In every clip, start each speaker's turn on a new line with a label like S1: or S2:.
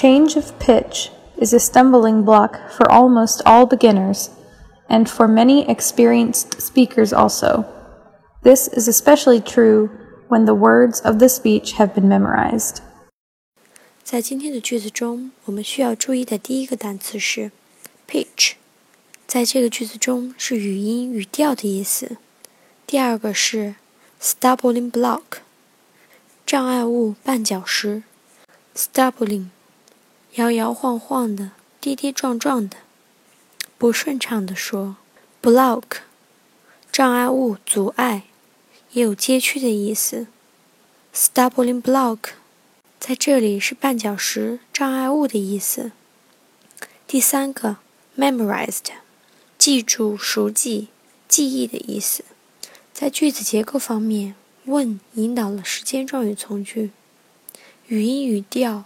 S1: Change of pitch is a stumbling block for almost all beginners and for many experienced speakers also. This is especially true when the words of the speech have been memorized.
S2: 在今天的句子中，我们需要注意的第一个单词是 pitch，在这个句子中是语音语调的意思。第二个是 stumbling block，障碍物、绊脚石。stumbling 摇摇晃晃的，跌跌撞撞的，不顺畅的说；block，障碍物、阻碍，也有街区的意思。stumbling block，在这里是绊脚石、障碍物的意思。第三个，memorized，记住、熟记、记忆的意思。在句子结构方面，问引导了时间状语从句，语音语调。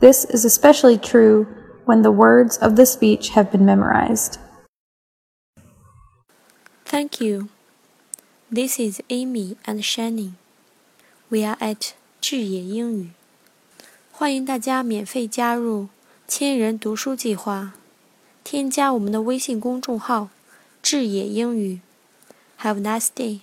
S1: This is especially true when the words of the speech have been memorized.
S2: Thank you. This is Amy and Shannon. We are at 智也英语。欢迎大家免费加入千人读书计划，添加我们的微信公众号“智也英语”。Have a nice day.